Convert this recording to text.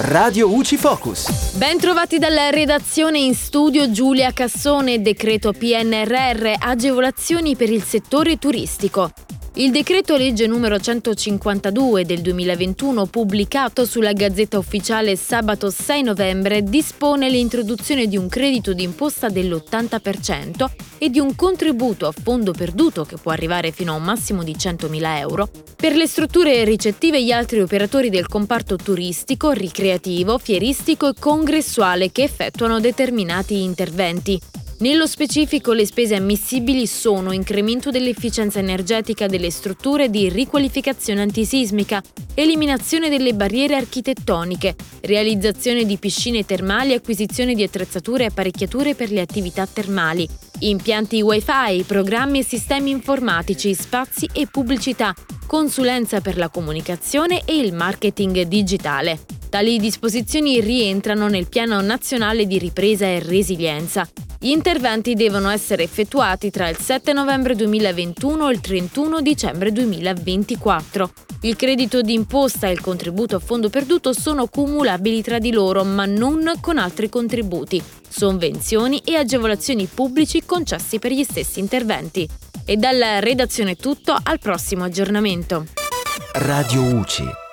Radio UCI Focus. Ben trovati dalla redazione in studio Giulia Cassone, decreto PNRR, agevolazioni per il settore turistico. Il decreto legge numero 152 del 2021, pubblicato sulla Gazzetta Ufficiale sabato 6 novembre, dispone l'introduzione di un credito d'imposta dell'80% e di un contributo a fondo perduto che può arrivare fino a un massimo di 100.000 euro per le strutture ricettive e gli altri operatori del comparto turistico, ricreativo, fieristico e congressuale che effettuano determinati interventi. Nello specifico le spese ammissibili sono incremento dell'efficienza energetica delle strutture di riqualificazione antisismica, eliminazione delle barriere architettoniche, realizzazione di piscine termali, acquisizione di attrezzature e apparecchiature per le attività termali, impianti wifi, programmi e sistemi informatici, spazi e pubblicità, consulenza per la comunicazione e il marketing digitale. Tali disposizioni rientrano nel Piano Nazionale di Ripresa e Resilienza gli interventi devono essere effettuati tra il 7 novembre 2021 e il 31 dicembre 2024. Il credito d'imposta e il contributo a fondo perduto sono cumulabili tra di loro, ma non con altri contributi, sovvenzioni e agevolazioni pubblici concessi per gli stessi interventi. E dalla redazione tutto, al prossimo aggiornamento. Radio UCI